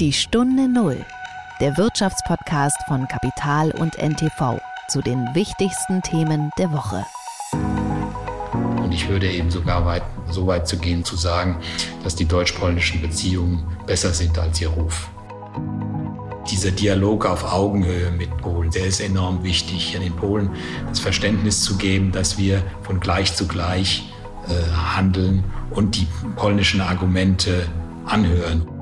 Die Stunde Null, der Wirtschaftspodcast von Kapital und NTV zu den wichtigsten Themen der Woche. Und ich würde eben sogar weit, so weit zu gehen, zu sagen, dass die deutsch-polnischen Beziehungen besser sind als ihr Ruf. Dieser Dialog auf Augenhöhe mit Polen, der ist enorm wichtig, den Polen das Verständnis zu geben, dass wir von gleich zu gleich äh, handeln und die polnischen Argumente anhören.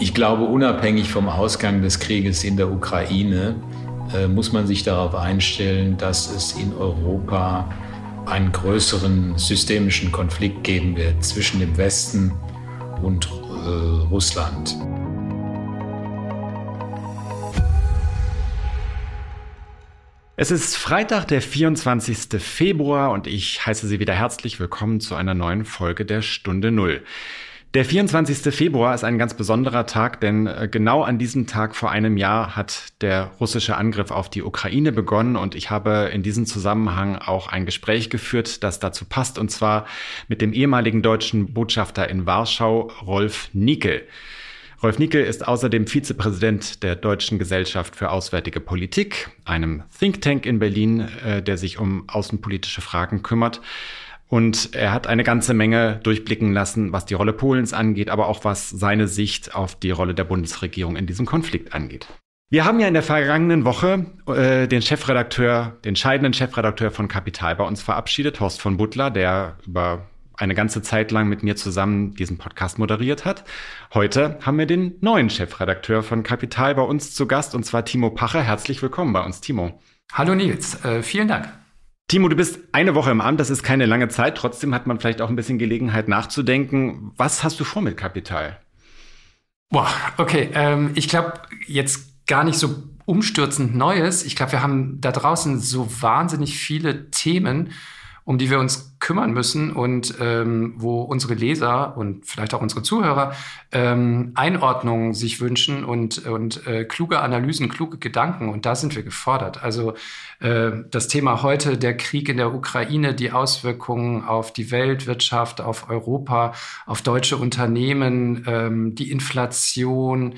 Ich glaube, unabhängig vom Ausgang des Krieges in der Ukraine äh, muss man sich darauf einstellen, dass es in Europa einen größeren systemischen Konflikt geben wird zwischen dem Westen und äh, Russland. Es ist Freitag, der 24. Februar und ich heiße Sie wieder herzlich willkommen zu einer neuen Folge der Stunde Null. Der 24. Februar ist ein ganz besonderer Tag, denn äh, genau an diesem Tag vor einem Jahr hat der russische Angriff auf die Ukraine begonnen und ich habe in diesem Zusammenhang auch ein Gespräch geführt, das dazu passt, und zwar mit dem ehemaligen deutschen Botschafter in Warschau, Rolf Nickel. Rolf Nickel ist außerdem Vizepräsident der Deutschen Gesellschaft für Auswärtige Politik, einem Think Tank in Berlin, äh, der sich um außenpolitische Fragen kümmert. Und er hat eine ganze Menge durchblicken lassen, was die Rolle Polens angeht, aber auch was seine Sicht auf die Rolle der Bundesregierung in diesem Konflikt angeht. Wir haben ja in der vergangenen Woche äh, den Chefredakteur, den scheidenden Chefredakteur von Kapital bei uns verabschiedet, Horst von Butler, der über eine ganze Zeit lang mit mir zusammen diesen Podcast moderiert hat. Heute haben wir den neuen Chefredakteur von Kapital bei uns zu Gast, und zwar Timo Pache. Herzlich willkommen bei uns, Timo. Hallo Nils, äh, vielen Dank. Timo, du bist eine Woche im Amt, das ist keine lange Zeit. Trotzdem hat man vielleicht auch ein bisschen Gelegenheit nachzudenken. Was hast du vor mit Kapital? Boah, okay. Ähm, ich glaube, jetzt gar nicht so umstürzend Neues. Ich glaube, wir haben da draußen so wahnsinnig viele Themen um die wir uns kümmern müssen und ähm, wo unsere Leser und vielleicht auch unsere Zuhörer ähm, Einordnungen sich wünschen und, und äh, kluge Analysen, kluge Gedanken. Und da sind wir gefordert. Also äh, das Thema heute, der Krieg in der Ukraine, die Auswirkungen auf die Weltwirtschaft, auf Europa, auf deutsche Unternehmen, ähm, die Inflation,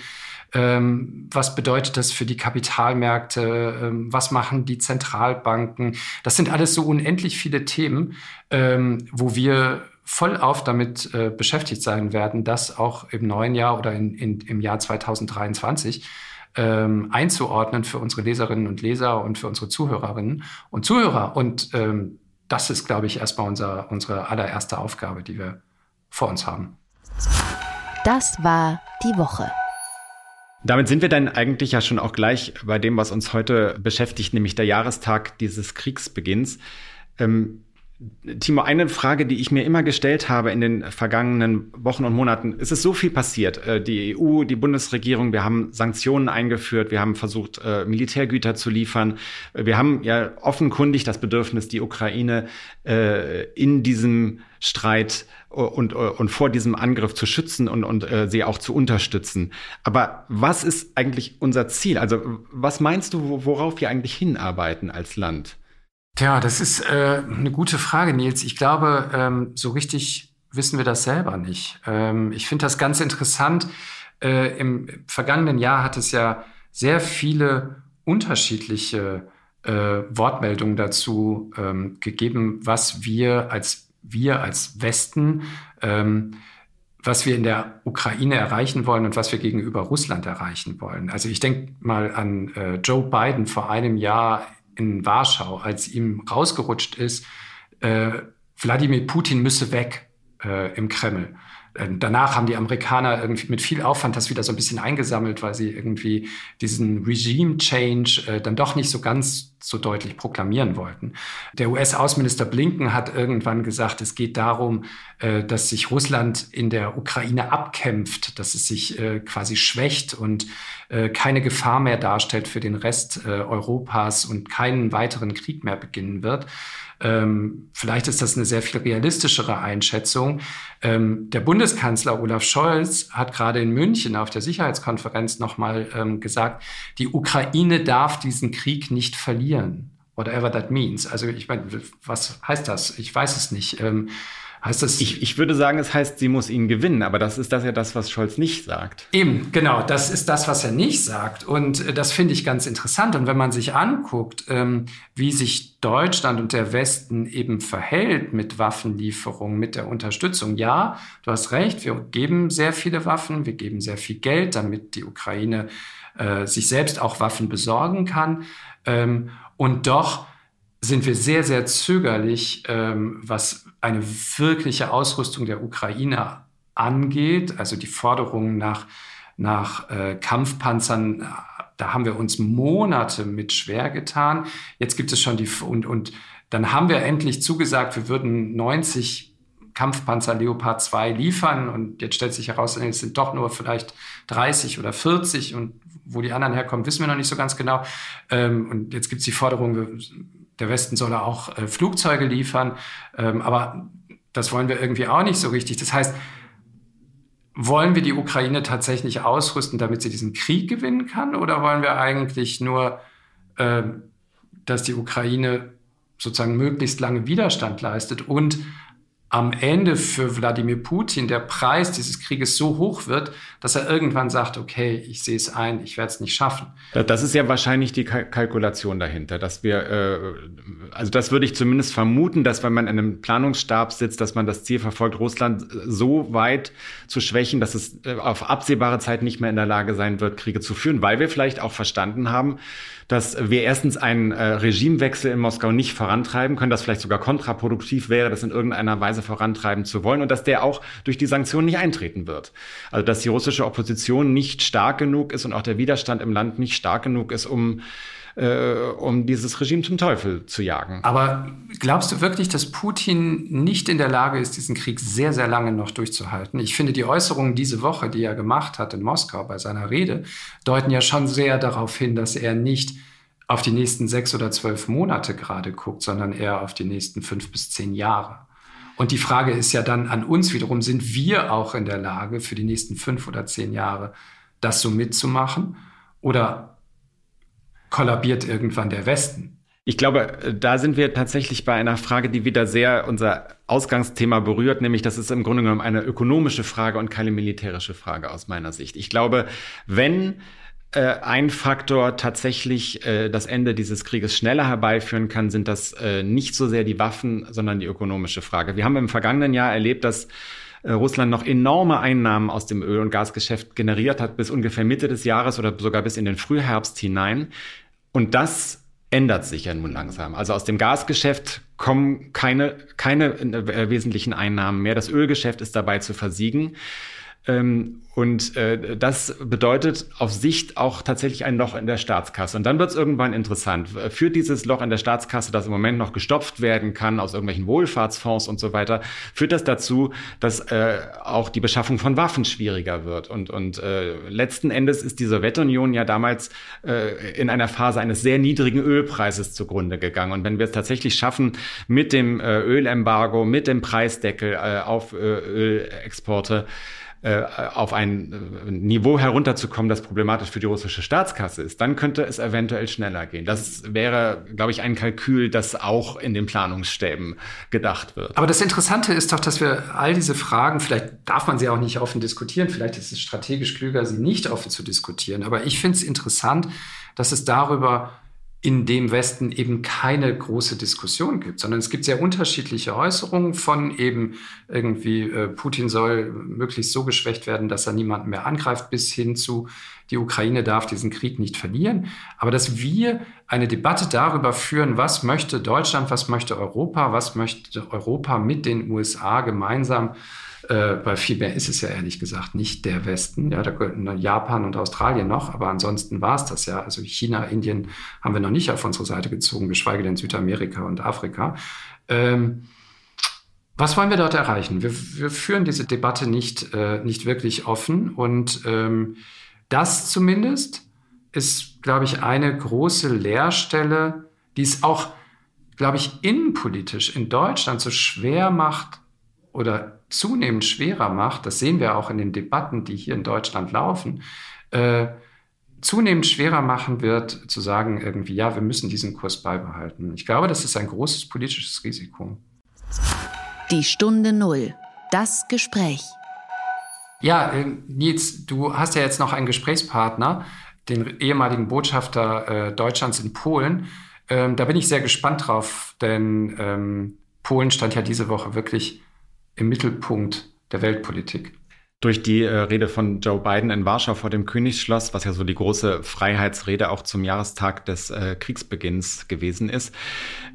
was bedeutet das für die Kapitalmärkte? Ähm, was machen die Zentralbanken? Das sind alles so unendlich viele Themen, ähm, wo wir vollauf damit äh, beschäftigt sein werden, das auch im neuen Jahr oder in, in, im Jahr 2023 ähm, einzuordnen für unsere Leserinnen und Leser und für unsere Zuhörerinnen und Zuhörer. Und ähm, das ist, glaube ich, erstmal unser, unsere allererste Aufgabe, die wir vor uns haben. Das war die Woche. Damit sind wir dann eigentlich ja schon auch gleich bei dem, was uns heute beschäftigt, nämlich der Jahrestag dieses Kriegsbeginns. Ähm, Timo, eine Frage, die ich mir immer gestellt habe in den vergangenen Wochen und Monaten. Es ist so viel passiert. Äh, die EU, die Bundesregierung, wir haben Sanktionen eingeführt, wir haben versucht, äh, Militärgüter zu liefern. Wir haben ja offenkundig das Bedürfnis, die Ukraine äh, in diesem Streit und, und vor diesem Angriff zu schützen und, und sie auch zu unterstützen. Aber was ist eigentlich unser Ziel? Also was meinst du, worauf wir eigentlich hinarbeiten als Land? Tja, das ist äh, eine gute Frage, Nils. Ich glaube, ähm, so richtig wissen wir das selber nicht. Ähm, ich finde das ganz interessant. Äh, Im vergangenen Jahr hat es ja sehr viele unterschiedliche äh, Wortmeldungen dazu ähm, gegeben, was wir als wir als Westen ähm, was wir in der Ukraine erreichen wollen und was wir gegenüber Russland erreichen wollen. Also ich denke mal an äh, Joe Biden vor einem Jahr in Warschau, als ihm rausgerutscht ist, äh, Wladimir Putin müsse weg äh, im Kreml. Äh, danach haben die Amerikaner irgendwie mit viel Aufwand das wieder so ein bisschen eingesammelt, weil sie irgendwie diesen Regime-Change äh, dann doch nicht so ganz so deutlich proklamieren wollten. Der US-Außenminister Blinken hat irgendwann gesagt, es geht darum, äh, dass sich Russland in der Ukraine abkämpft, dass es sich äh, quasi schwächt und äh, keine Gefahr mehr darstellt für den Rest äh, Europas und keinen weiteren Krieg mehr beginnen wird. Ähm, vielleicht ist das eine sehr viel realistischere Einschätzung. Ähm, der Bundeskanzler Olaf Scholz hat gerade in München auf der Sicherheitskonferenz nochmal ähm, gesagt, die Ukraine darf diesen Krieg nicht verlieren. Whatever that means. Also ich meine, was heißt das? Ich weiß es nicht. Ähm, Heißt das? Ich, ich würde sagen, es heißt, sie muss ihn gewinnen, aber das ist das ja das, was Scholz nicht sagt. Eben, genau, das ist das, was er nicht sagt. Und äh, das finde ich ganz interessant. Und wenn man sich anguckt, ähm, wie sich Deutschland und der Westen eben verhält mit Waffenlieferungen, mit der Unterstützung, ja, du hast recht, wir geben sehr viele Waffen, wir geben sehr viel Geld, damit die Ukraine äh, sich selbst auch Waffen besorgen kann. Ähm, und doch sind wir sehr, sehr zögerlich, ähm, was eine wirkliche Ausrüstung der Ukraine angeht, also die Forderungen nach, nach äh, Kampfpanzern, da haben wir uns Monate mit schwer getan. Jetzt gibt es schon die, und, und dann haben wir endlich zugesagt, wir würden 90 Kampfpanzer Leopard 2 liefern und jetzt stellt sich heraus, es sind doch nur vielleicht 30 oder 40 und wo die anderen herkommen, wissen wir noch nicht so ganz genau. Ähm, und jetzt gibt es die Forderung, der Westen solle auch äh, Flugzeuge liefern, ähm, aber das wollen wir irgendwie auch nicht so richtig. Das heißt, wollen wir die Ukraine tatsächlich ausrüsten, damit sie diesen Krieg gewinnen kann, oder wollen wir eigentlich nur, äh, dass die Ukraine sozusagen möglichst lange Widerstand leistet und am Ende für Wladimir Putin der Preis dieses Krieges so hoch wird, dass er irgendwann sagt, okay, ich sehe es ein, ich werde es nicht schaffen. Das ist ja wahrscheinlich die Kalkulation dahinter, dass wir, äh, also das würde ich zumindest vermuten, dass wenn man in einem Planungsstab sitzt, dass man das Ziel verfolgt, Russland so weit zu schwächen, dass es äh, auf absehbare Zeit nicht mehr in der Lage sein wird, Kriege zu führen, weil wir vielleicht auch verstanden haben, dass wir erstens einen äh, Regimewechsel in Moskau nicht vorantreiben können, das vielleicht sogar kontraproduktiv wäre, das in irgendeiner Weise vorantreiben zu wollen und dass der auch durch die Sanktionen nicht eintreten wird. Also dass die russische Opposition nicht stark genug ist und auch der Widerstand im Land nicht stark genug ist, um äh, um dieses Regime zum Teufel zu jagen. Aber glaubst du wirklich, dass Putin nicht in der Lage ist, diesen Krieg sehr, sehr lange noch durchzuhalten? Ich finde, die Äußerungen diese Woche, die er gemacht hat in Moskau bei seiner Rede, deuten ja schon sehr darauf hin, dass er nicht auf die nächsten sechs oder zwölf Monate gerade guckt, sondern eher auf die nächsten fünf bis zehn Jahre. Und die Frage ist ja dann an uns wiederum, sind wir auch in der Lage, für die nächsten fünf oder zehn Jahre das so mitzumachen? Oder kollabiert irgendwann der Westen. Ich glaube, da sind wir tatsächlich bei einer Frage, die wieder sehr unser Ausgangsthema berührt, nämlich das ist im Grunde genommen eine ökonomische Frage und keine militärische Frage aus meiner Sicht. Ich glaube, wenn äh, ein Faktor tatsächlich äh, das Ende dieses Krieges schneller herbeiführen kann, sind das äh, nicht so sehr die Waffen, sondern die ökonomische Frage. Wir haben im vergangenen Jahr erlebt, dass Russland noch enorme Einnahmen aus dem Öl- und Gasgeschäft generiert hat bis ungefähr Mitte des Jahres oder sogar bis in den Frühherbst hinein. Und das ändert sich ja nun langsam. Also aus dem Gasgeschäft kommen keine, keine äh, wesentlichen Einnahmen mehr. Das Ölgeschäft ist dabei zu versiegen. Ähm, und äh, das bedeutet auf Sicht auch tatsächlich ein Loch in der Staatskasse. Und dann wird es irgendwann interessant. Führt dieses Loch in der Staatskasse, das im Moment noch gestopft werden kann aus irgendwelchen Wohlfahrtsfonds und so weiter, führt das dazu, dass äh, auch die Beschaffung von Waffen schwieriger wird. Und, und äh, letzten Endes ist die Sowjetunion ja damals äh, in einer Phase eines sehr niedrigen Ölpreises zugrunde gegangen. Und wenn wir es tatsächlich schaffen, mit dem äh, Ölembargo, mit dem Preisdeckel äh, auf äh, Ölexporte, auf ein äh, Niveau herunterzukommen, das problematisch für die russische Staatskasse ist, dann könnte es eventuell schneller gehen. Das wäre, glaube ich, ein Kalkül, das auch in den Planungsstäben gedacht wird. Aber das Interessante ist doch, dass wir all diese Fragen, vielleicht darf man sie auch nicht offen diskutieren, vielleicht ist es strategisch klüger, sie nicht offen zu diskutieren. Aber ich finde es interessant, dass es darüber in dem Westen eben keine große Diskussion gibt, sondern es gibt sehr unterschiedliche Äußerungen von eben irgendwie, äh, Putin soll möglichst so geschwächt werden, dass er niemanden mehr angreift, bis hin zu, die Ukraine darf diesen Krieg nicht verlieren. Aber dass wir eine Debatte darüber führen, was möchte Deutschland, was möchte Europa, was möchte Europa mit den USA gemeinsam äh, weil viel mehr ist es ja ehrlich gesagt nicht der Westen. Ja, da gehören Japan und Australien noch, aber ansonsten war es das ja. Also China, Indien haben wir noch nicht auf unsere Seite gezogen, geschweige denn Südamerika und Afrika. Ähm, was wollen wir dort erreichen? Wir, wir führen diese Debatte nicht, äh, nicht wirklich offen und ähm, das zumindest ist, glaube ich, eine große Leerstelle, die es auch, glaube ich, innenpolitisch in Deutschland so schwer macht oder zunehmend schwerer macht, das sehen wir auch in den Debatten, die hier in Deutschland laufen, äh, zunehmend schwerer machen wird, zu sagen, irgendwie, ja, wir müssen diesen Kurs beibehalten. Ich glaube, das ist ein großes politisches Risiko. Die Stunde Null. Das Gespräch. Ja, äh, Nils, du hast ja jetzt noch einen Gesprächspartner, den ehemaligen Botschafter äh, Deutschlands in Polen. Ähm, da bin ich sehr gespannt drauf, denn ähm, Polen stand ja diese Woche wirklich im Mittelpunkt der Weltpolitik durch die äh, Rede von Joe Biden in Warschau vor dem Königsschloss, was ja so die große Freiheitsrede auch zum Jahrestag des äh, Kriegsbeginns gewesen ist.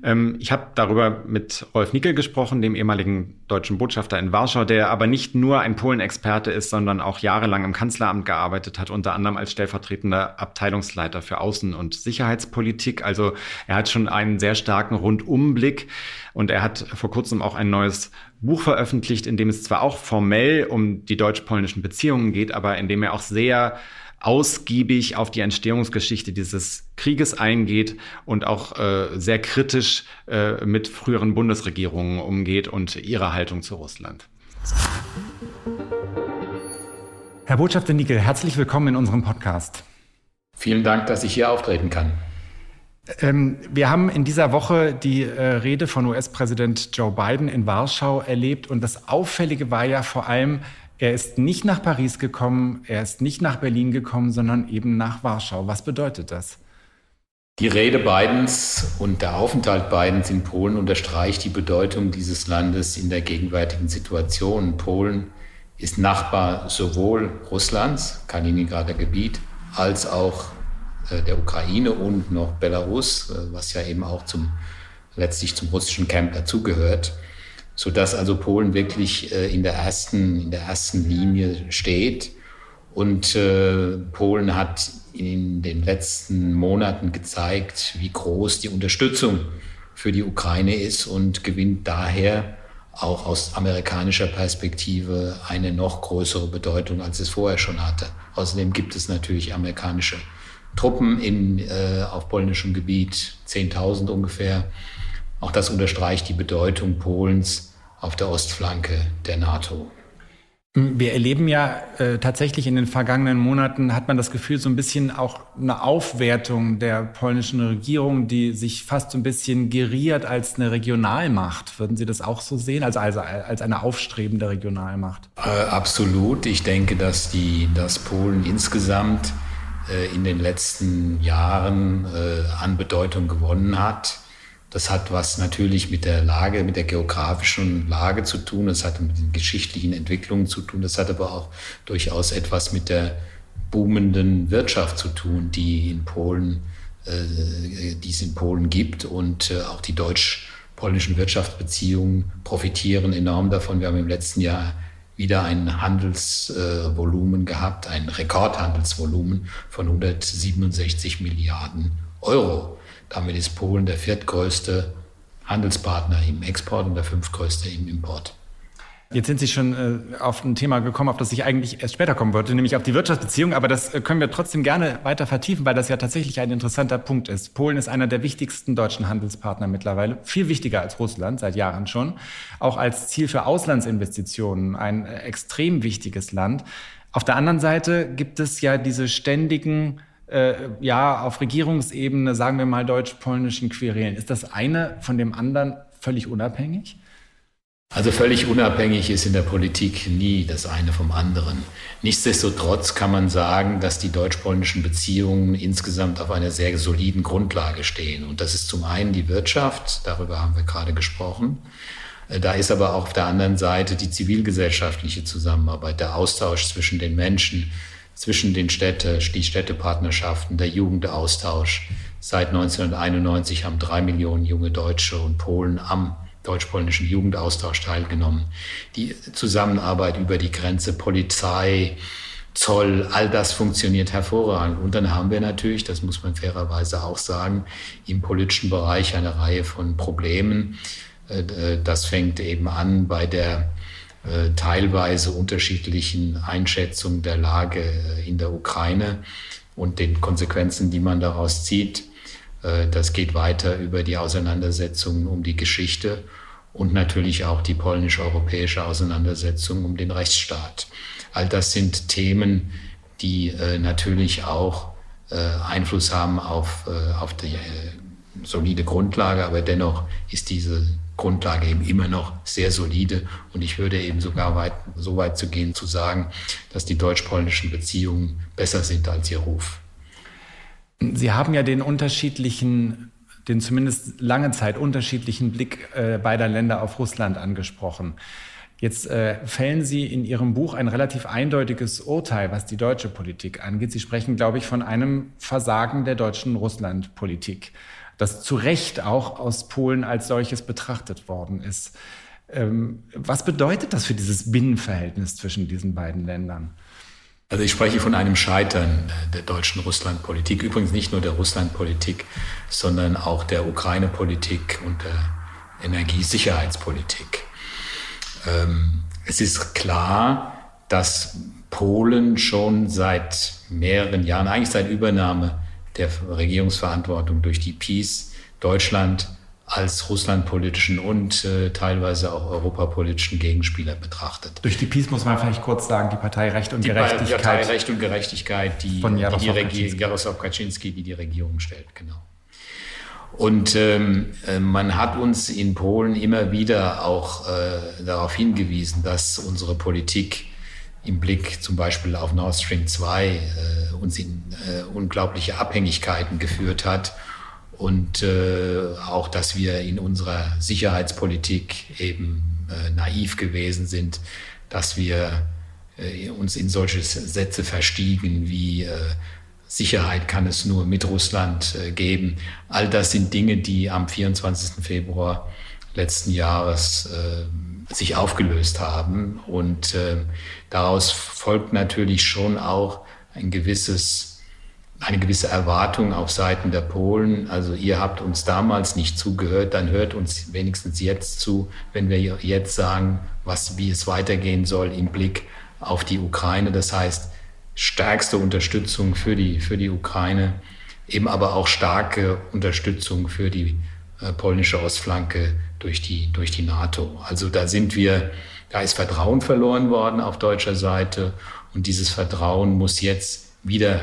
Ähm, ich habe darüber mit Rolf Nickel gesprochen, dem ehemaligen deutschen Botschafter in Warschau, der aber nicht nur ein Polenexperte ist, sondern auch jahrelang im Kanzleramt gearbeitet hat, unter anderem als stellvertretender Abteilungsleiter für Außen- und Sicherheitspolitik. Also er hat schon einen sehr starken Rundumblick und er hat vor kurzem auch ein neues Buch veröffentlicht, in dem es zwar auch formell um die deutsch-polnischen Beziehungen geht, aber in dem er auch sehr ausgiebig auf die Entstehungsgeschichte dieses Krieges eingeht und auch äh, sehr kritisch äh, mit früheren Bundesregierungen umgeht und ihrer Haltung zu Russland. Herr Botschafter Nickel, herzlich willkommen in unserem Podcast. Vielen Dank, dass ich hier auftreten kann. Ähm, wir haben in dieser Woche die äh, Rede von US-Präsident Joe Biden in Warschau erlebt und das Auffällige war ja vor allem, er ist nicht nach Paris gekommen, er ist nicht nach Berlin gekommen, sondern eben nach Warschau. Was bedeutet das? Die Rede Bidens und der Aufenthalt Bidens in Polen unterstreicht die Bedeutung dieses Landes in der gegenwärtigen Situation. Polen ist Nachbar sowohl Russlands, Kaliningrader Gebiet, als auch der Ukraine und noch Belarus, äh, was ja eben auch zum, letztlich zum russischen Camp dazugehört, sodass also Polen wirklich äh, in der ersten, in der ersten Linie steht. Und Polen hat in den letzten Monaten gezeigt, wie groß die Unterstützung für die Ukraine ist und gewinnt daher auch aus amerikanischer Perspektive eine noch größere Bedeutung, als es vorher schon hatte. Außerdem gibt es natürlich amerikanische Truppen in, äh, auf polnischem Gebiet, 10.000 ungefähr. Auch das unterstreicht die Bedeutung Polens auf der Ostflanke der NATO. Wir erleben ja äh, tatsächlich in den vergangenen Monaten, hat man das Gefühl, so ein bisschen auch eine Aufwertung der polnischen Regierung, die sich fast so ein bisschen geriert als eine Regionalmacht. Würden Sie das auch so sehen, also, also als eine aufstrebende Regionalmacht? Äh, absolut. Ich denke, dass, die, dass Polen insgesamt in den letzten Jahren äh, an Bedeutung gewonnen hat. Das hat was natürlich mit der Lage, mit der geografischen Lage zu tun. Das hat mit den geschichtlichen Entwicklungen zu tun. Das hat aber auch durchaus etwas mit der boomenden Wirtschaft zu tun, die in Polen, äh, die es in Polen gibt. Und äh, auch die deutsch-polnischen Wirtschaftsbeziehungen profitieren enorm davon. Wir haben im letzten Jahr wieder ein Handelsvolumen gehabt, ein Rekordhandelsvolumen von 167 Milliarden Euro. Damit ist Polen der viertgrößte Handelspartner im Export und der fünftgrößte im Import. Jetzt sind Sie schon äh, auf ein Thema gekommen, auf das ich eigentlich erst später kommen wollte, nämlich auf die Wirtschaftsbeziehungen. Aber das äh, können wir trotzdem gerne weiter vertiefen, weil das ja tatsächlich ein interessanter Punkt ist. Polen ist einer der wichtigsten deutschen Handelspartner mittlerweile, viel wichtiger als Russland seit Jahren schon, auch als Ziel für Auslandsinvestitionen ein äh, extrem wichtiges Land. Auf der anderen Seite gibt es ja diese ständigen äh, ja, auf Regierungsebene, sagen wir mal, deutsch-polnischen Querelen. Ist das eine von dem anderen völlig unabhängig? Also völlig unabhängig ist in der Politik nie das eine vom anderen. Nichtsdestotrotz kann man sagen, dass die deutsch-polnischen Beziehungen insgesamt auf einer sehr soliden Grundlage stehen. Und das ist zum einen die Wirtschaft, darüber haben wir gerade gesprochen. Äh, da ist aber auch auf der anderen Seite die zivilgesellschaftliche Zusammenarbeit, der Austausch zwischen den Menschen, zwischen den Städten, die Städtepartnerschaften, der Jugendaustausch. Seit 1991 haben drei Millionen junge Deutsche und Polen am deutsch-polnischen Jugendaustausch teilgenommen. Die Zusammenarbeit über die Grenze, Polizei, Zoll, all das funktioniert hervorragend. Und dann haben wir natürlich, das muss man fairerweise auch sagen, im politischen Bereich eine Reihe von Problemen. Äh, das fängt eben an bei der äh, teilweise unterschiedlichen Einschätzung der Lage äh, in der Ukraine und den Konsequenzen, die man daraus zieht. Äh, das geht weiter über die Auseinandersetzungen um die Geschichte und natürlich auch die polnisch-europäische Auseinandersetzung um den Rechtsstaat. All das sind Themen, die äh, natürlich auch äh, Einfluss haben auf, auf die solide Grundlage, aber dennoch ist diese Grundlage eben immer noch sehr solide. Und ich würde eben sogar weit, so weit zu gehen, zu sagen, dass die deutsch-polnischen Beziehungen besser sind als ihr Ruf. Sie haben ja den unterschiedlichen, den zumindest lange Zeit unterschiedlichen Blick äh, beider Länder auf Russland angesprochen. Jetzt äh, fällen Sie in Ihrem Buch ein relativ eindeutiges Urteil, was die deutsche Politik angeht. Sie sprechen, glaube ich, von einem Versagen der deutschen Russlandpolitik das zu Recht auch aus Polen als solches betrachtet worden ist. Ähm, was bedeutet das für dieses Binnenverhältnis zwischen diesen beiden Ländern? Also ich spreche von einem Scheitern der deutschen Russlandpolitik, übrigens nicht nur der Russlandpolitik, sondern auch der Ukraine-Politik und der Energiesicherheitspolitik. Ähm, es ist klar, dass Polen schon seit mehreren Jahren, eigentlich seit Übernahme der Regierungsverantwortung durch die Peace Deutschland als russlandpolitischen und äh, teilweise auch europapolitischen Gegenspieler betrachtet. Durch die Peace muss man vielleicht kurz sagen, die Partei Recht und die Gerechtigkeit. Die Partei Recht und Gerechtigkeit, die, von die, die Regierung, Jaroslaw Kaczynski, die die Regierung stellt, genau. Und ähm, äh, man hat uns in Polen immer wieder auch äh, darauf hingewiesen, dass unsere Politik im Blick zum Beispiel auf Nord Stream 2 äh, uns in äh, unglaubliche Abhängigkeiten geführt hat und äh, auch, dass wir in unserer Sicherheitspolitik eben äh, naiv gewesen sind, dass wir äh, uns in solche Sätze verstiegen wie äh, Sicherheit kann es nur mit Russland geben. All das sind Dinge, die am 24. Februar letzten Jahres sich aufgelöst haben und Daraus folgt natürlich schon auch ein gewisses, eine gewisse Erwartung auf Seiten der Polen. Also ihr habt uns damals nicht zugehört, dann hört uns wenigstens jetzt zu, wenn wir jetzt sagen, was, wie es weitergehen soll im Blick auf die Ukraine. Das heißt, stärkste Unterstützung für die, für die Ukraine, eben aber auch starke Unterstützung für die äh, polnische Ostflanke durch die, durch die NATO. Also da sind wir da ist Vertrauen verloren worden auf deutscher Seite und dieses Vertrauen muss jetzt wieder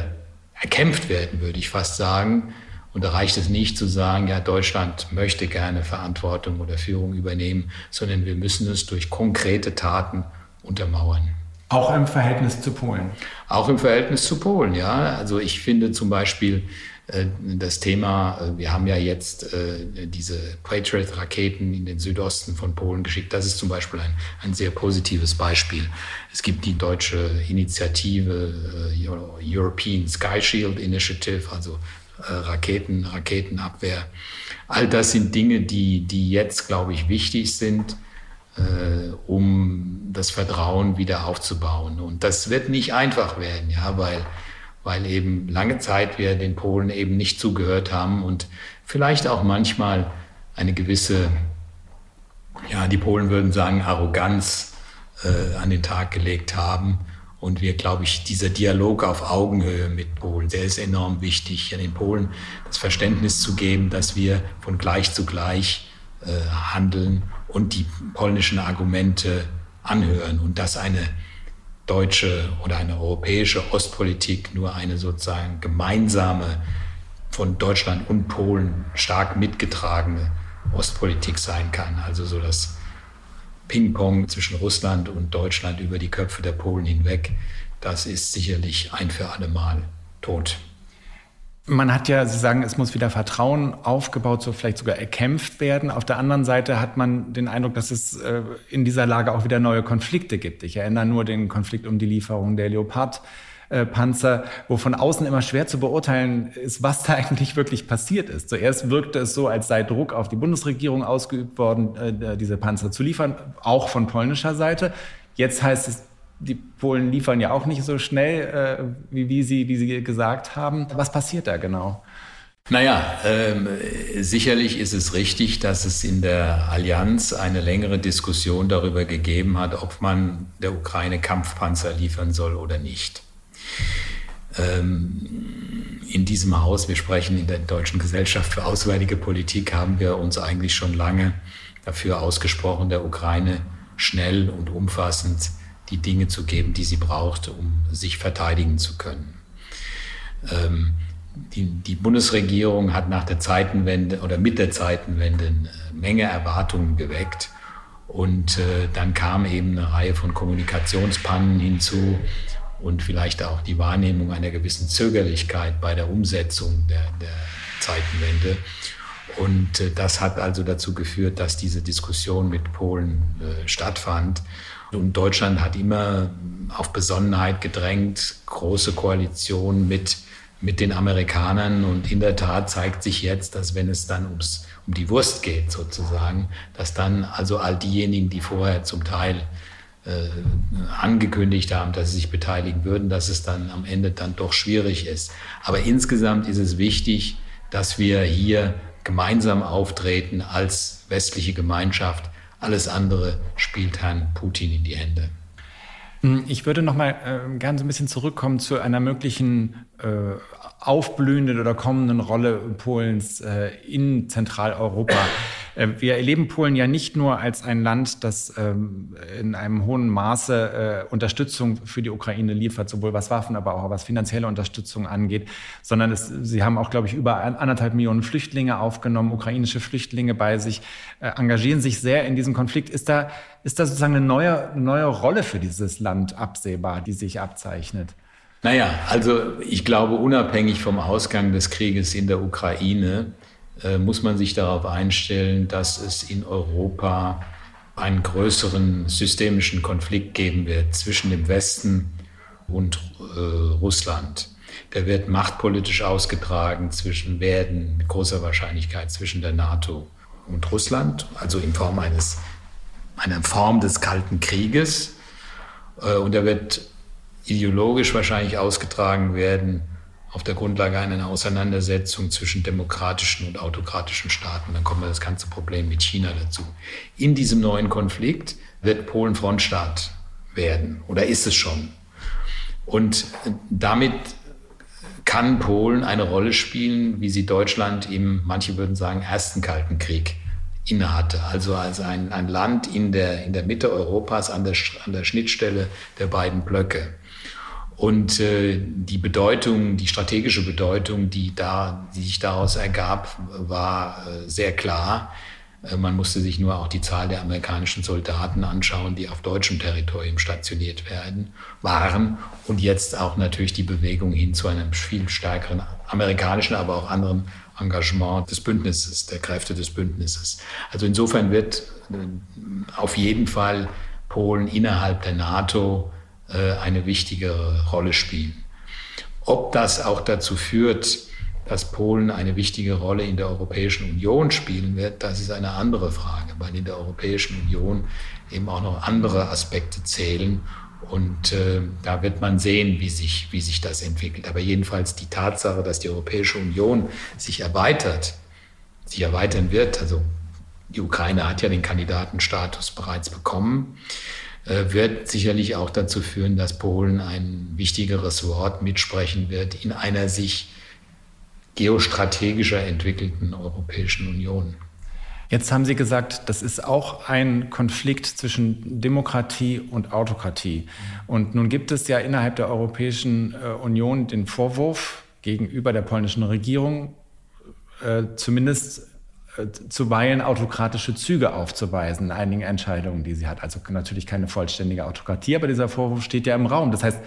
erkämpft werden, würde ich fast sagen. Und da reicht es nicht zu sagen, ja, Deutschland möchte gerne Verantwortung oder Führung übernehmen, sondern wir müssen es durch konkrete Taten untermauern. Auch im Verhältnis zu Polen. Auch im Verhältnis zu Polen, ja. Also ich finde zum Beispiel, das Thema, äh, wir haben ja jetzt äh, diese Patriot-Raketen in den Südosten von Polen geschickt. Das ist zum Beispiel ein, ein sehr positives Beispiel. Es gibt die deutsche Initiative European Sky Shield Initiative, also Raketen, Raketenabwehr. All das sind Dinge, die, die jetzt, glaube ich, wichtig sind, um das Vertrauen wieder aufzubauen. Und das wird nicht einfach werden, ja, weil weil eben lange Zeit wir den Polen eben nicht zugehört haben und vielleicht auch manchmal eine gewisse, ja, die Polen würden sagen, Arroganz äh, an den Tag gelegt haben. Und wir, glaube ich, dieser Dialog auf Augenhöhe mit Polen, der ist enorm wichtig, den Polen das Verständnis zu geben, dass wir von gleich zu gleich äh, handeln und die polnischen Argumente anhören und dass eine deutsche oder eine europäische Ostpolitik nur eine sozusagen gemeinsame, von Deutschland und Polen stark mitgetragene Ostpolitik sein kann. Also so das Ping-Pong zwischen Russland und Deutschland über die Köpfe der Polen hinweg, das ist sicherlich ein für alle Mal tot. Man hat ja, Sie sagen, es muss wieder Vertrauen aufgebaut, so vielleicht sogar erkämpft werden. Auf der anderen Seite hat man den Eindruck, dass es äh, in dieser Lage auch wieder neue Konflikte gibt. Ich erinnere nur den Konflikt um die Lieferung der Leopard. Panzer, wo von außen immer schwer zu beurteilen ist, was da eigentlich wirklich passiert ist. Zuerst wirkte es so, als sei Druck auf die Bundesregierung ausgeübt worden, äh, diese Panzer zu liefern, auch von polnischer Seite. Jetzt heißt es, die Polen liefern ja auch nicht so schnell, äh, wie, wie, Sie, wie Sie gesagt haben. Was passiert da genau? Naja, ähm, sicherlich ist es richtig, dass es in der Allianz eine längere Diskussion darüber gegeben hat, ob man der Ukraine Kampfpanzer liefern soll oder nicht. Ähm, in diesem Haus, wir sprechen in der Deutschen Gesellschaft für Auswärtige Politik, haben wir uns eigentlich schon lange dafür ausgesprochen, der Ukraine schnell und umfassend die Dinge zu geben, die sie braucht, um sich verteidigen zu können. Ähm, die, die Bundesregierung hat nach der Zeitenwende oder mit der Zeitenwende eine Menge Erwartungen geweckt. Und äh, dann kam eben eine Reihe von Kommunikationspannen hinzu und vielleicht auch die Wahrnehmung einer gewissen Zögerlichkeit bei der Umsetzung der, der Zeitenwende. Und äh, das hat also dazu geführt, dass diese Diskussion mit Polen äh, stattfand. Und Deutschland hat immer auf Besonnenheit gedrängt, große Koalition mit mit den Amerikanern. Und in der Tat zeigt sich jetzt, dass wenn es dann ums, um die Wurst geht sozusagen, dass dann also all diejenigen, die vorher zum Teil äh, angekündigt haben, dass sie sich beteiligen würden, dass es dann am Ende dann doch schwierig ist. Aber insgesamt ist es wichtig, dass wir hier gemeinsam auftreten als westliche Gemeinschaft. Alles andere spielt Herrn Putin in die Hände. Hm, ich würde noch mal äh, gerne so ein bisschen zurückkommen zu einer möglichen aufblühenden oder kommenden Rolle Polens äh, in Zentraleuropa. Äh, wir erleben Polen ja nicht nur als ein Land, das ähm, in einem hohen Maße äh, Unterstützung für die Ukraine liefert, sowohl was Waffen, aber auch was finanzielle Unterstützung angeht, sondern es, sie haben auch, glaube ich, über anderthalb Millionen Flüchtlinge aufgenommen, ukrainische Flüchtlinge bei sich, äh, engagieren sich sehr in diesem Konflikt. Ist da, ist da sozusagen eine neue, neue Rolle für dieses Land absehbar, die sich abzeichnet? Naja, also ich glaube, unabhängig vom Ausgang des Krieges in der Ukraine äh, muss man sich darauf einstellen, dass es in Europa einen größeren systemischen Konflikt geben wird zwischen dem Westen und äh, Russland. Der wird machtpolitisch ausgetragen zwischen werden mit großer Wahrscheinlichkeit zwischen der NATO und Russland, also in Form eines einer Form des Kalten Krieges. Äh, und er wird ideologisch wahrscheinlich ausgetragen werden auf der Grundlage einer Auseinandersetzung zwischen demokratischen und autokratischen Staaten. Dann kommt das ganze Problem mit China dazu. In diesem neuen Konflikt wird Polen Frontstaat werden oder ist es schon. Und damit kann Polen eine Rolle spielen, wie sie Deutschland im, manche würden sagen, ersten Kalten Krieg innehatte. Also als ein, ein Land in der, in der Mitte Europas an der, an der Schnittstelle der beiden Blöcke. Und äh, die Bedeutung, die strategische Bedeutung, die, da, die sich daraus ergab, war äh, sehr klar. Äh, man musste sich nur auch die Zahl der amerikanischen Soldaten anschauen, die auf deutschem Territorium stationiert werden, waren. Und jetzt auch natürlich die Bewegung hin zu einem viel stärkeren amerikanischen, aber auch anderen Engagement des Bündnisses, der Kräfte des Bündnisses. Also insofern wird äh, auf jeden Fall Polen innerhalb der NATO eine wichtigere Rolle spielen. Ob das auch dazu führt, dass Polen eine wichtige Rolle in der Europäischen Union spielen wird, das ist eine andere Frage, weil in der Europäischen Union eben auch noch andere Aspekte zählen. Und äh, da wird man sehen, wie sich, wie sich das entwickelt. Aber jedenfalls die Tatsache, dass die Europäische Union sich erweitert, sich erweitern wird, also die Ukraine hat ja den Kandidatenstatus bereits bekommen, äh, wird sicherlich auch dazu führen, dass Polen ein wichtigeres Wort mitsprechen wird in einer sich geostrategischer entwickelten Europäischen Union. Jetzt haben Sie gesagt, das ist auch ein Konflikt zwischen Demokratie und Autokratie. Und nun gibt es ja innerhalb der Europäischen äh, Union den Vorwurf gegenüber der polnischen Regierung, äh, zumindest äh, zuweilen autokratische Züge aufzuweisen in einigen Entscheidungen, die sie hat. Also natürlich keine vollständige Autokratie, aber dieser Vorwurf steht ja im Raum. Das heißt,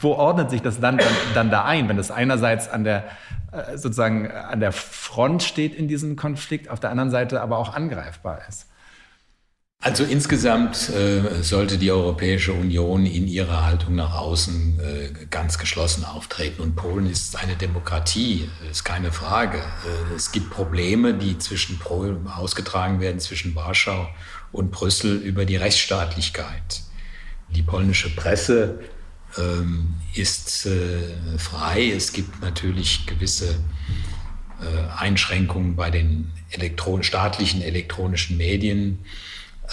wo ordnet sich das Land dann, dann da ein, wenn es einerseits an der äh, sozusagen an der Front steht in diesem Konflikt, auf der anderen Seite aber auch angreifbar ist? Also insgesamt äh, sollte die Europäische Union in ihrer Haltung nach außen äh, ganz geschlossen auftreten. Und Polen ist eine Demokratie, ist keine Frage. Äh, es gibt Probleme, die zwischen Polen ausgetragen werden, zwischen Warschau und Brüssel über die Rechtsstaatlichkeit. Die polnische Presse ähm, ist äh, frei. Es gibt natürlich gewisse äh, Einschränkungen bei den elektron staatlichen elektronischen Medien.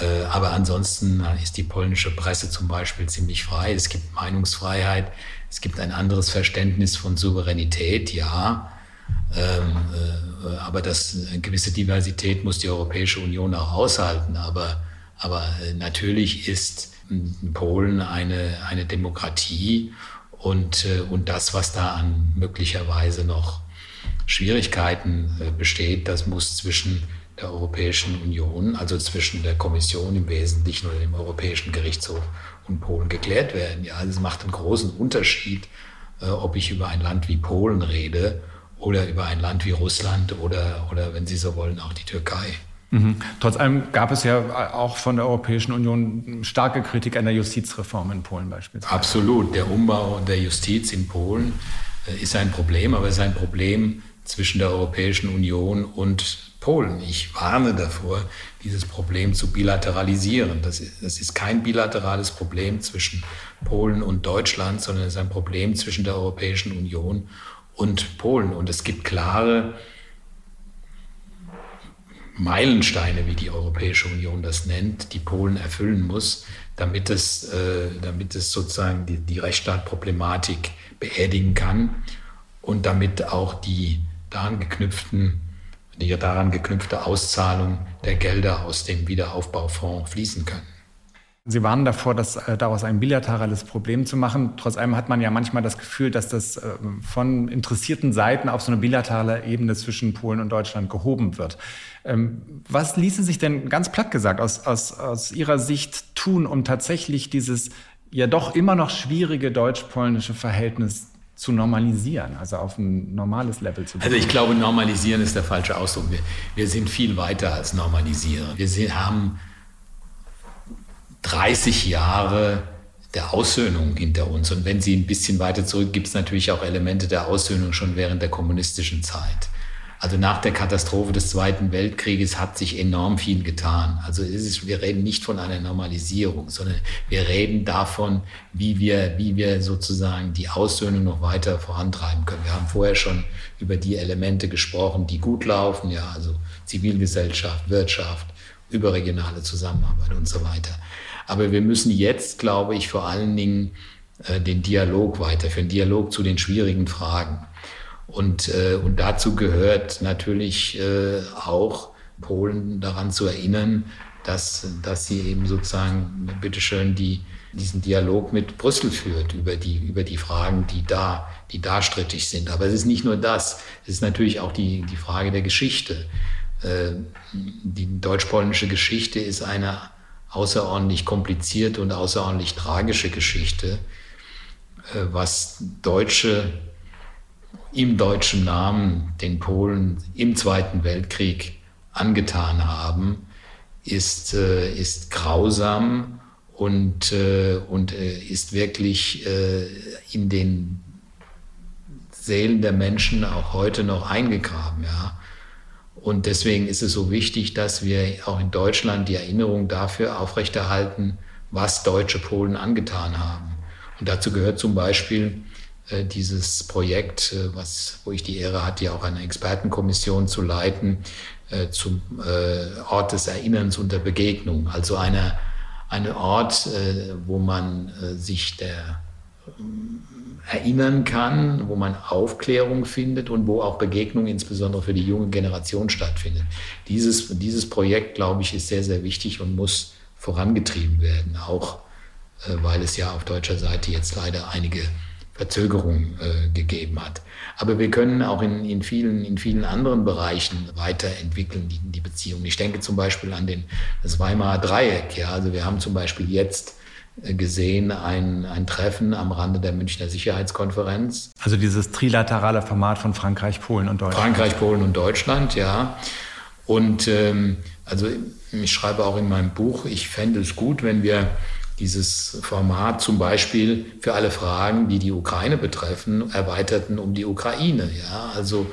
Äh, aber ansonsten ist die polnische Presse zum Beispiel ziemlich frei. Es gibt Meinungsfreiheit. Es gibt ein anderes Verständnis von Souveränität, ja. Ähm, äh, aber das, eine gewisse Diversität muss die Europäische Union auch aushalten. Aber, aber äh, natürlich ist Polen eine, eine Demokratie Und, äh, und das, was da an möglicherweise noch Schwierigkeiten äh, besteht, das muss zwischen der Europäischen Union, also zwischen der Kommission im Wesentlichen oder dem Europäischen Gerichtshof und Polen geklärt werden. Ja, es macht einen großen Unterschied, äh, ob ich über ein Land wie Polen rede oder über ein Land wie Russland oder, oder wenn Sie so wollen, auch die Türkei. Mhm. Trotz allem gab es ja auch von der Europäischen Union starke Kritik an der Justizreform in Polen beispielsweise. Absolut. Der Umbau der Justiz in Polen äh, ist ein Problem, aber es ist ein Problem zwischen der Europäischen Union und Polen. Ich warne davor, dieses Problem zu bilateralisieren. Das ist, das ist kein bilaterales Problem zwischen Polen und Deutschland, sondern es ist ein Problem zwischen der Europäischen Union und Polen. Und es gibt klare Meilensteine, wie die Europäische Union das nennt, die Polen erfüllen muss, damit es, äh, damit es sozusagen die, die Rechtsstaatproblematik beerdigen kann und damit auch die daran geknüpften die daran geknüpfte Auszahlung der Gelder aus dem Wiederaufbaufonds fließen können. Sie warnen davor, das, äh, daraus ein bilaterales Problem zu machen. Trotz allem hat man ja manchmal das Gefühl, dass das äh, von interessierten Seiten auf so eine bilaterale Ebene zwischen Polen und Deutschland gehoben wird. Ähm, was ließe sich denn ganz platt gesagt aus, aus, aus Ihrer Sicht tun, um tatsächlich dieses ja doch immer noch schwierige deutsch-polnische Verhältnis zu normalisieren, also auf ein normales Level zu bringen? Also ich glaube, normalisieren ist der falsche Ausdruck. Wir, wir sind viel weiter als normalisieren. Wir sind, haben 30 Jahre der Aussöhnung hinter uns. Und wenn Sie ein bisschen weiter zurück, gibt es natürlich auch Elemente der Aussöhnung schon während der kommunistischen Zeit. Also nach der Katastrophe des Zweiten Weltkrieges hat sich enorm viel getan. Also ist, wir reden nicht von einer Normalisierung, sondern wir reden davon, wie wir, wie wir sozusagen die Aussöhnung noch weiter vorantreiben können. Wir haben vorher schon über die Elemente gesprochen, die gut laufen, ja, also Zivilgesellschaft, Wirtschaft, überregionale Zusammenarbeit und so weiter. Aber wir müssen jetzt, glaube ich, vor allen Dingen äh, den Dialog weiterführen, Dialog zu den schwierigen Fragen. Und, äh, und dazu gehört natürlich äh, auch Polen daran zu erinnern, dass, dass sie eben sozusagen, bitteschön, die, diesen Dialog mit Brüssel führt über die, über die Fragen, die da, die da strittig sind. Aber es ist nicht nur das, es ist natürlich auch die, die Frage der Geschichte. Äh, die deutsch-polnische Geschichte ist eine außerordentlich komplizierte und außerordentlich tragische Geschichte, äh, was Deutsche im deutschen Namen den Polen im Zweiten Weltkrieg angetan haben, ist, äh, ist grausam und, äh, und äh, ist wirklich in den Seelen der Menschen auch heute noch eingegraben. Ja. Und deswegen ist es so wichtig, dass wir auch in Deutschland die Erinnerung dafür aufrechterhalten, was deutsche Polen angetan haben. Und dazu gehört zum Beispiel dieses Projekt, äh, was, wo ich die Ehre hatte, ja auch eine Expertenkommission zu leiten, äh, zum äh, Ort des Erinnerns und der Begegnung. Also eine, eine Ort, äh, wo man äh, sich der erinnern kann, wo man Aufklärung findet und wo auch Begegnung insbesondere für die junge Generation stattfindet. Dieses, dieses Projekt, glaube ich, ist sehr, sehr wichtig und muss vorangetrieben werden, auch weil es ja auf deutscher Seite jetzt leider einige Verzögerung äh, gegeben hat. Aber wir können auch in, in, vielen, in vielen anderen Bereichen weiterentwickeln, die, die Beziehung. Ich denke zum Beispiel an den, das Weimarer Dreieck. Ja? Also wir haben zum Beispiel jetzt äh, gesehen ein, ein Treffen am Rande der Münchner Sicherheitskonferenz. Also dieses trilaterale Format von Frankreich, Polen und Deutschland. Frankreich, Polen und Deutschland, ja. Und ähm, also ich schreibe auch in meinem Buch, ich fände es gut, wenn wir dieses Format zum Beispiel für alle Fragen, die die Ukraine betreffen, erweiterten um die Ukraine. Ja, also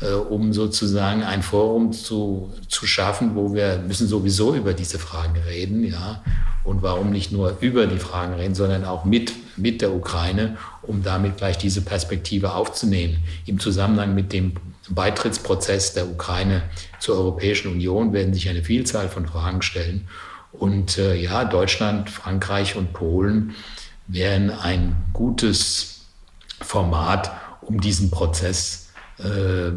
äh, um sozusagen ein Forum zu, zu schaffen, wo wir müssen sowieso über diese Fragen reden, ja. Und warum nicht nur über die Fragen reden, sondern auch mit, mit der Ukraine, um damit gleich diese Perspektive aufzunehmen. Im Zusammenhang mit dem Beitrittsprozess der Ukraine zur Europäischen Union werden sich eine Vielzahl von Fragen stellen. Und äh, ja, Deutschland, Frankreich und Polen wären ein gutes Format, um diesen Prozess äh,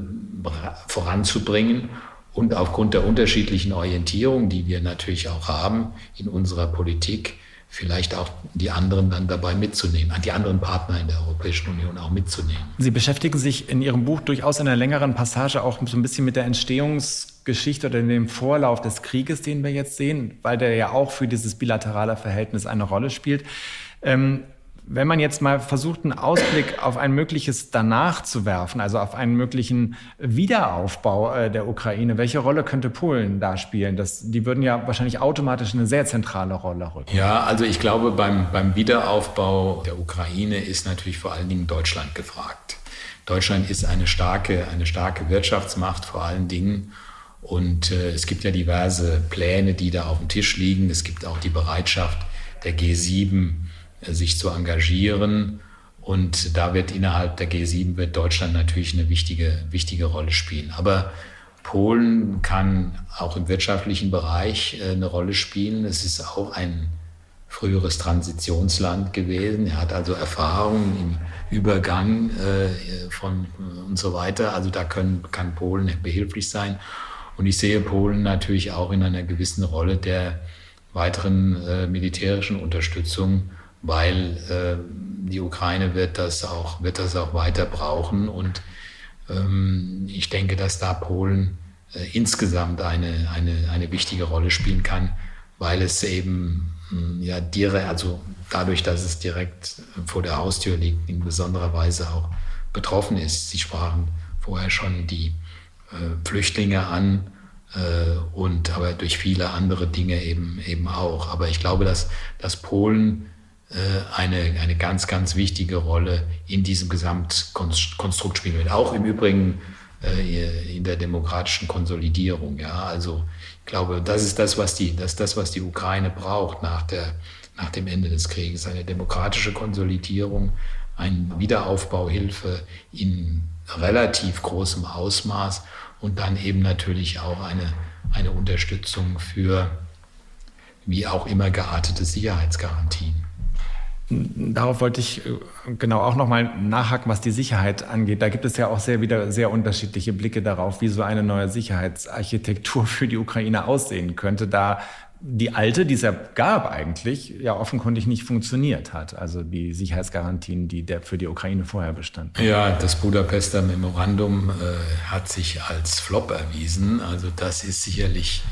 voranzubringen. Und aufgrund der unterschiedlichen Orientierung, die wir natürlich auch haben in unserer Politik, vielleicht auch die anderen dann dabei mitzunehmen, die anderen Partner in der Europäischen Union auch mitzunehmen. Sie beschäftigen sich in Ihrem Buch durchaus in einer längeren Passage auch so ein bisschen mit der Entstehungsgeschichte oder dem Vorlauf des Krieges, den wir jetzt sehen, weil der ja auch für dieses bilaterale Verhältnis eine Rolle spielt. Ähm, wenn man jetzt mal versucht, einen Ausblick auf ein mögliches Danach zu werfen, also auf einen möglichen Wiederaufbau äh, der Ukraine, welche Rolle könnte Polen da spielen? Das, die würden ja wahrscheinlich automatisch eine sehr zentrale Rolle rücken. Ja, also ich glaube, beim, beim Wiederaufbau der Ukraine ist natürlich vor allen Dingen Deutschland gefragt. Deutschland ist eine starke, eine starke Wirtschaftsmacht vor allen Dingen. Und äh, es gibt ja diverse Pläne, die da auf dem Tisch liegen. Es gibt auch die Bereitschaft der G7, sich zu engagieren. Und da wird innerhalb der G7 wird Deutschland natürlich eine wichtige, wichtige Rolle spielen. Aber Polen kann auch im wirtschaftlichen Bereich äh, eine Rolle spielen. Es ist auch ein früheres Transitionsland gewesen. Er hat also Erfahrungen im Übergang äh, von und so weiter. Also da können, kann Polen behilflich sein. Und ich sehe Polen natürlich auch in einer gewissen Rolle der weiteren äh, militärischen Unterstützung weil äh, die Ukraine wird das auch, wird das auch weiter brauchen. Und ähm, ich denke, dass da Polen äh, insgesamt eine, eine, eine wichtige Rolle spielen kann, weil es eben hm, ja direkt, also dadurch, dass es direkt vor der Haustür liegt, in besonderer Weise auch betroffen ist. Sie sprachen vorher schon die äh, Flüchtlinge an äh, und aber durch viele andere Dinge eben eben auch. Aber ich glaube, dass, dass Polen äh, eine, eine ganz, ganz wichtige Rolle in diesem Gesamtkonstrukt spielen wird. Auch im Übrigen äh, in der demokratischen Konsolidierung. Ja, also ich glaube, das ist das, was die, das, das, was die Ukraine braucht nach der, nach dem Ende des Krieges. Eine demokratische Konsolidierung, eine Wiederaufbauhilfe in relativ großem Ausmaß und dann eben natürlich auch eine, eine Unterstützung für wie auch immer geartete Sicherheitsgarantien. Darauf wollte ich äh, genau auch nochmal nachhaken, was die Sicherheit angeht. Da gibt es ja auch sehr wieder sehr unterschiedliche Blicke darauf, wie so eine neue Sicherheitsarchitektur für die Ukraine aussehen könnte, da die alte, die es ja gab eigentlich, ja offenkundig nicht funktioniert hat. Also die Sicherheitsgarantien, die der für die Ukraine vorher bestanden. Ja, das Budapester Memorandum äh, hat sich als Flop erwiesen. Also das ist sicherlich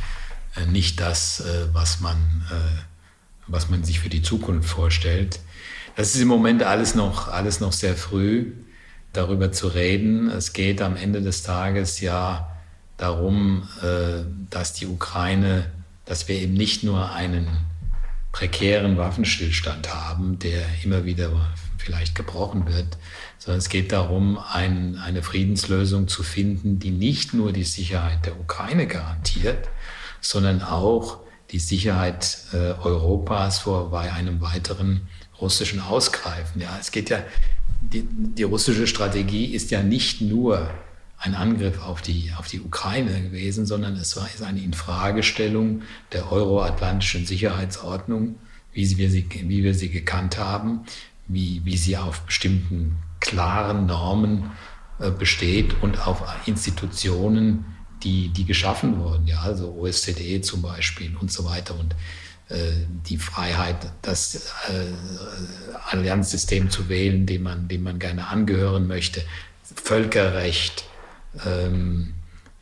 äh, nicht das, äh, was man äh, was man sich für die Zukunft vorstellt. Das ist im Moment alles noch, alles noch sehr früh, darüber zu reden. Es geht am Ende des Tages ja darum, äh, dass die Ukraine, dass wir eben nicht nur einen prekären Waffenstillstand haben, der immer wieder vielleicht gebrochen wird, sondern es geht darum, ein, eine Friedenslösung zu finden, die nicht nur die Sicherheit der Ukraine garantiert, sondern auch die Sicherheit äh, Europas vor bei einem weiteren russischen Ausgreifen. Ja, es geht ja, die, die russische Strategie ist ja nicht nur ein Angriff auf die, auf die Ukraine gewesen, sondern es war ist eine Infragestellung der euroatlantischen Sicherheitsordnung, wie wir sie, wie wir sie gekannt haben, wie, wie sie auf bestimmten klaren Normen äh, besteht und auf Institutionen, die, die geschaffen wurden, ja, also OSZE zum Beispiel und so weiter und die Freiheit, das äh, Allianzsystem zu wählen, dem man, dem man gerne angehören möchte, Völkerrecht, ähm,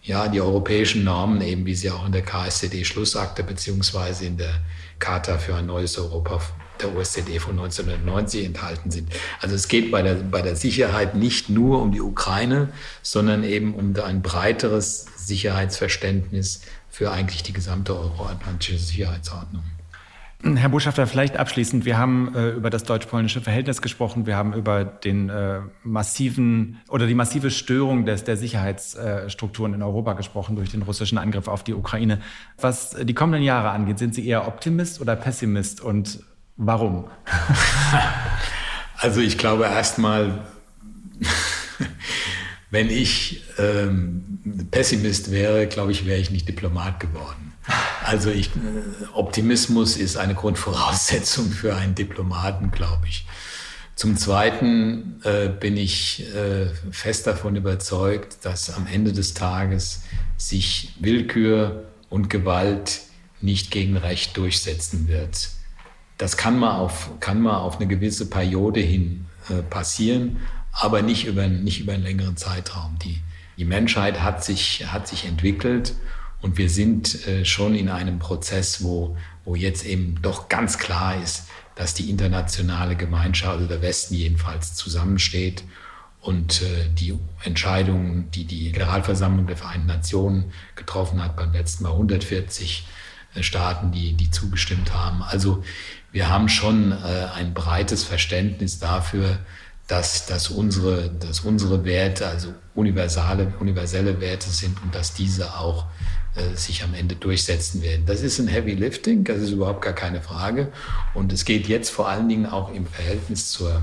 ja, die europäischen Normen, eben wie sie auch in der KSCD-Schlussakte beziehungsweise in der Charta für ein neues Europa der OSZE von 1990 enthalten sind. Also es geht bei der, bei der Sicherheit nicht nur um die Ukraine, sondern eben um ein breiteres Sicherheitsverständnis für eigentlich die gesamte euroatlantische Sicherheitsordnung. Herr Botschafter, vielleicht abschließend. Wir haben äh, über das deutsch-polnische Verhältnis gesprochen. Wir haben über den äh, massiven oder die massive Störung des, der Sicherheitsstrukturen in Europa gesprochen durch den russischen Angriff auf die Ukraine. Was die kommenden Jahre angeht, sind Sie eher Optimist oder Pessimist und warum? also ich glaube erstmal, wenn ich ähm, Pessimist wäre, glaube ich, wäre ich nicht Diplomat geworden. Also ich, äh, Optimismus ist eine Grundvoraussetzung für einen Diplomaten, glaube ich. Zum Zweiten äh, bin ich äh, fest davon überzeugt, dass am Ende des Tages sich Willkür und Gewalt nicht gegen Recht durchsetzen wird. Das kann mal auf, kann mal auf eine gewisse Periode hin äh, passieren, aber nicht über, nicht über einen längeren Zeitraum. Die, die Menschheit hat sich, hat sich entwickelt und wir sind äh, schon in einem Prozess, wo, wo jetzt eben doch ganz klar ist, dass die internationale Gemeinschaft, also der Westen jedenfalls, zusammensteht und äh, die Entscheidungen, die die Generalversammlung der Vereinten Nationen getroffen hat, beim letzten Mal 140 äh, Staaten, die, die zugestimmt haben. Also wir haben schon äh, ein breites Verständnis dafür, dass, dass, unsere, dass unsere Werte, also universale, universelle Werte sind und dass diese auch sich am Ende durchsetzen werden. Das ist ein Heavy Lifting, das ist überhaupt gar keine Frage. Und es geht jetzt vor allen Dingen auch im Verhältnis zur,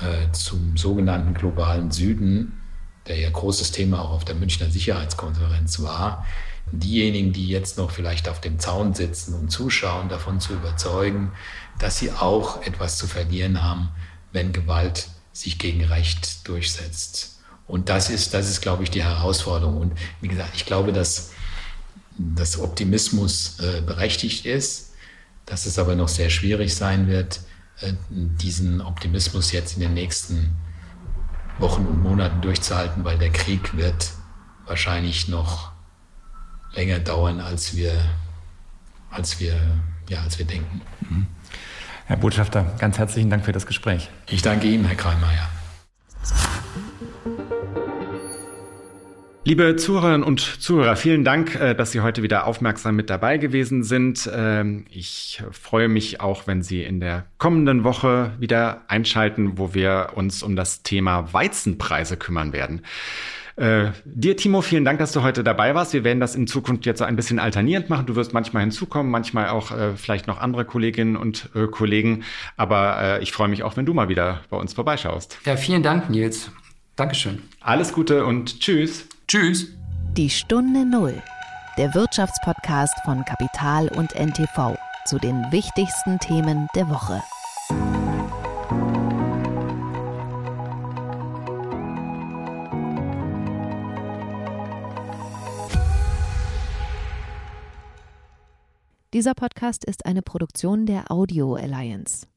äh, zum sogenannten globalen Süden, der ja großes Thema auch auf der Münchner Sicherheitskonferenz war. Diejenigen, die jetzt noch vielleicht auf dem Zaun sitzen und zuschauen, davon zu überzeugen, dass sie auch etwas zu verlieren haben, wenn Gewalt sich gegen Recht durchsetzt. Und das ist, das ist, glaube ich, die Herausforderung. Und wie gesagt, ich glaube, dass dass Optimismus äh, berechtigt ist, dass es aber noch sehr schwierig sein wird, äh, diesen Optimismus jetzt in den nächsten Wochen und Monaten durchzuhalten, weil der Krieg wird wahrscheinlich noch länger dauern, als wir, als wir, ja, als wir denken. Mhm. Herr Botschafter, ganz herzlichen Dank für das Gespräch. Ich danke Ihnen, Herr Kreimeier. Liebe Zuhörerinnen und Zuhörer, vielen Dank, äh, dass Sie heute wieder aufmerksam mit dabei gewesen sind. Ähm, ich freue mich auch, wenn Sie in der kommenden Woche wieder einschalten, wo wir uns um das Thema Weizenpreise kümmern werden. Äh, dir, Timo, vielen Dank, dass du heute dabei warst. Wir werden das in Zukunft jetzt so ein bisschen alternierend machen. Du wirst manchmal hinzukommen, manchmal auch äh, vielleicht noch andere Kolleginnen und äh, Kollegen. Aber ich freue mich auch, wenn du mal wieder bei uns vorbeischaust. Ja, vielen Dank, Nils. Dankeschön. Alles Gute und tschüss. Tschüss. Die Stunde Null, der Wirtschaftspodcast von Kapital und NTV zu den wichtigsten Themen der Woche. Dieser Podcast ist eine Produktion der Audio Alliance.